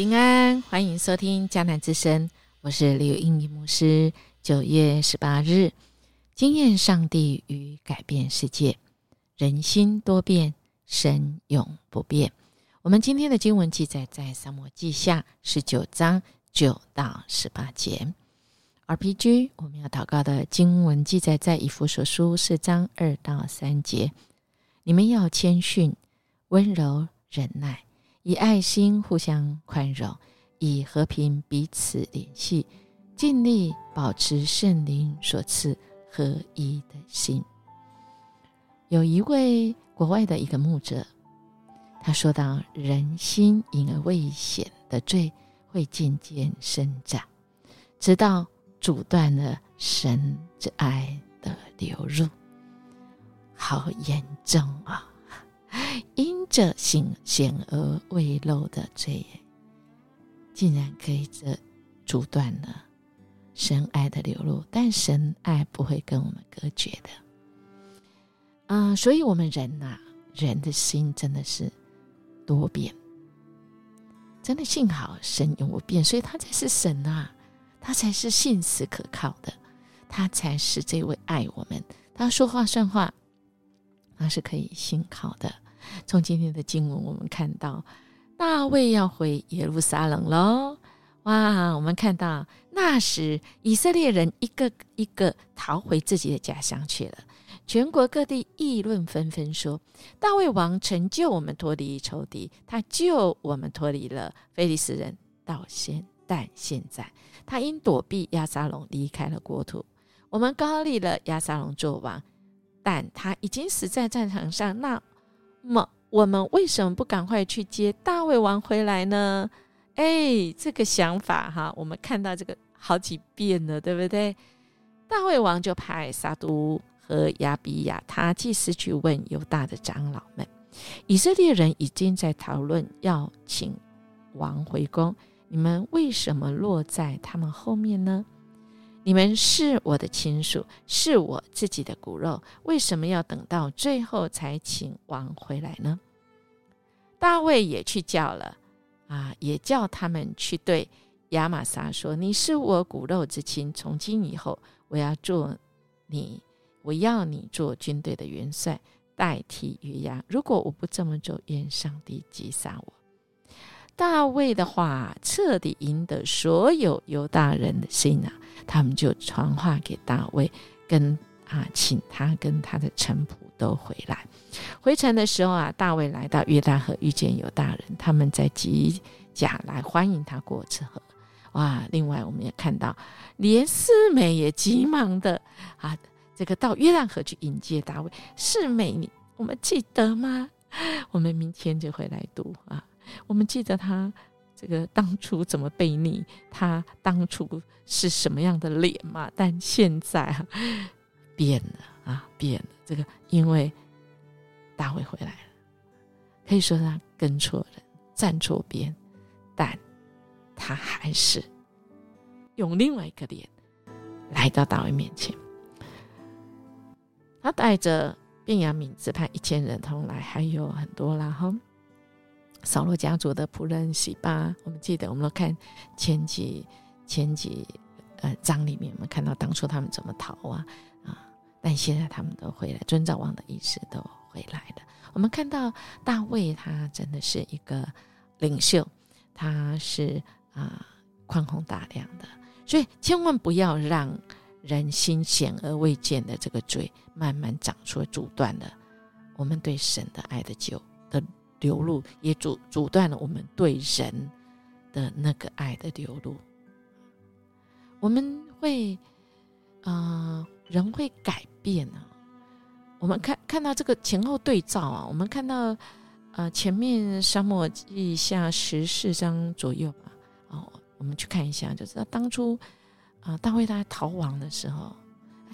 平安，欢迎收听迦南之声，我是刘英仪牧师。九月十八日，经验上帝与改变世界，人心多变，神永不变。我们今天的经文记载在撒摩记下十九章九到十八节。RPG，我们要祷告的经文记载在以弗所书四章二到三节。你们要谦逊、温柔、忍耐。以爱心互相宽容，以和平彼此联系，尽力保持圣灵所赐合一的心。有一位国外的一个牧者，他说到：“人心隐而未显的罪会渐渐生长，直到阻断了神之爱的流入。”好严重啊！因 着显显而未露的罪，竟然可以这阻断了神爱的流露，但神爱不会跟我们隔绝的。啊，所以我们人呐，人的心真的是多变，真的幸好神永不变，所以他才是神啊，他才是信实可靠的，他才是这位爱我们，他说话算话，他是可以信靠的。从今天的经文，我们看到大卫要回耶路撒冷喽！哇，我们看到那时以色列人一个一个逃回自己的家乡去了，全国各地议论纷纷，说大卫王成就我们脱离仇敌，他救我们脱离了非利士人。到现但现在他因躲避亚撒龙离开了国土，我们高立了亚撒龙做王，但他已经死在战场上。那那么我们为什么不赶快去接大卫王回来呢？哎，这个想法哈，我们看到这个好几遍了，对不对？大卫王就派撒都和亚比亚他祭司去问犹大的长老们，以色列人已经在讨论要请王回宫，你们为什么落在他们后面呢？你们是我的亲属，是我自己的骨肉，为什么要等到最后才请王回来呢？大卫也去叫了，啊，也叫他们去对亚玛撒说：“你是我骨肉之亲，从今以后，我要做你，我要你做军队的元帅，代替约押。如果我不这么做，愿上帝击杀我。”大卫的话彻底赢得所有犹大人的心啊！他们就传话给大卫，跟啊，请他跟他的臣仆都回来。回城的时候啊，大卫来到约旦河，遇见犹大人，他们在吉甲来欢迎他过这河。哇！另外，我们也看到，连四美也急忙的啊，这个到约旦河去迎接大卫。四美，你我们记得吗？我们明天就会来读啊。我们记得他这个当初怎么背逆，他当初是什么样的脸嘛？但现在啊，变了啊，变了。这个因为大卫回来了，可以说他跟错人，站错边，但他还是用另外一个脸来到大卫面前。他带着便雅悯支派一千人同来，还有很多啦哈。扫罗家族的仆人洗巴，我们记得，我们都看前几前几呃章里面，我们看到当初他们怎么逃啊啊！但现在他们都回来，遵照王的意思都回来了。我们看到大卫，他真的是一个领袖，他是啊宽宏大量的，所以千万不要让人心显而未见的这个罪慢慢长出，阻断了我们对神的爱的救的。流露也阻阻断了我们对人的那个爱的流露。我们会啊，人会改变啊。我们看看到这个前后对照啊，我们看到呃前面沙漠记下十四章左右吧。哦，我们去看一下，就知道当初啊大卫他逃亡的时候，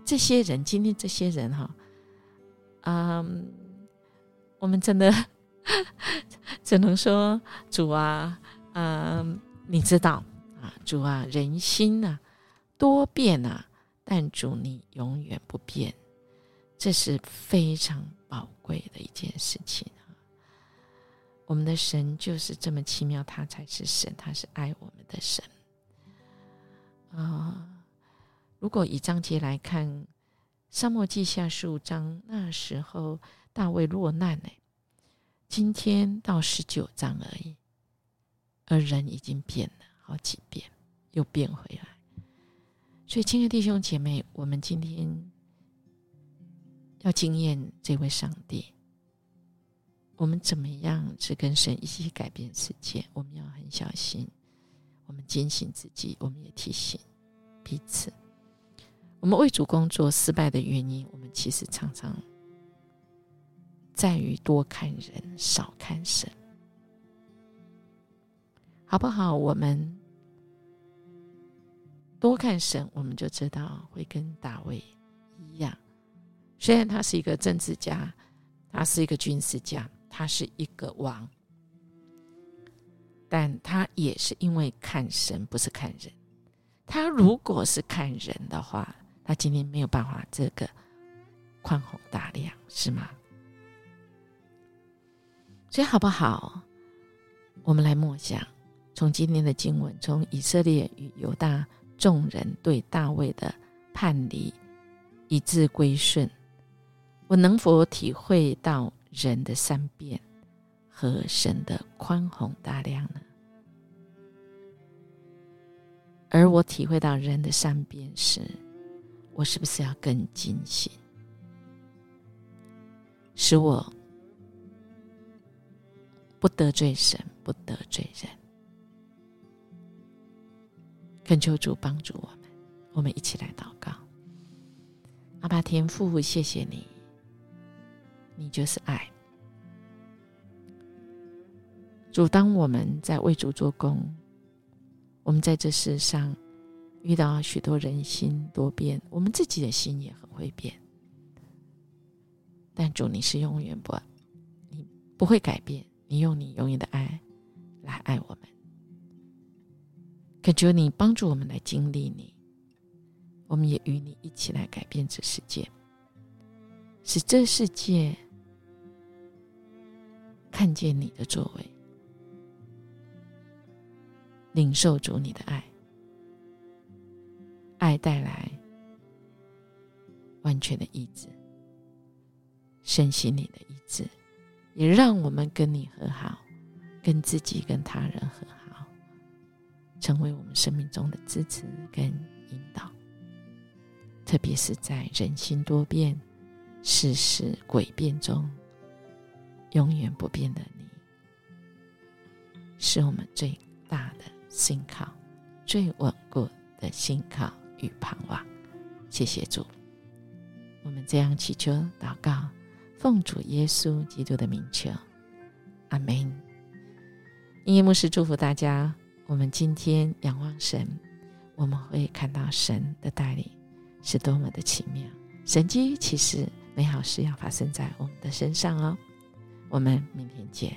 这些人今天这些人哈，嗯，我们真的。只能说主啊，嗯，你知道啊，主啊，人心啊多变啊，但主你永远不变，这是非常宝贵的一件事情啊。我们的神就是这么奇妙，他才是神，他是爱我们的神。啊，如果以章节来看，《沙漠记下》十五章那时候大卫落难呢，今天到十九章而已，而人已经变了好几遍，又变回来。所以，亲爱的弟兄姐妹，我们今天要经验这位上帝。我们怎么样是跟神一起改变世界？我们要很小心，我们警醒自己，我们也提醒彼此。我们为主工作失败的原因，我们其实常常在于多看人，少看神，好不好？我们多看神，我们就知道会跟大卫一样。虽然他是一个政治家，他是一个军事家。他是一个王，但他也是因为看神，不是看人。他如果是看人的话，他今天没有办法这个宽宏大量，是吗？所以好不好？我们来默想，从今天的经文，从以色列与犹大众人对大卫的叛离，以致归顺，我能否体会到？人的善变和神的宽宏大量呢？而我体会到人的善变时，我是不是要更警醒，使我不得罪神，不得罪人？恳求主帮助我们，我们一起来祷告。阿爸天父，谢谢你。你就是爱，主。当我们在为主做工，我们在这世上遇到许多人心多变，我们自己的心也很会变。但主，你是永远不，你不会改变，你用你永远的爱来爱我们。恳求你帮助我们来经历你，我们也与你一起来改变这世界，使这世界。看见你的作为，领受主你的爱，爱带来完全的意志，身心你的意志，也让我们跟你和好，跟自己跟他人和好，成为我们生命中的支持跟引导。特别是在人心多变、世事诡变中。永远不变的你，是我们最大的信靠，最稳固的信靠与盼望。谢谢主，我们这样祈求祷告，奉主耶稣基督的名求，阿门。音乐牧师祝福大家，我们今天仰望神，我们会看到神的带领是多么的奇妙，神迹其实美好事要发生在我们的身上哦。我们明天见。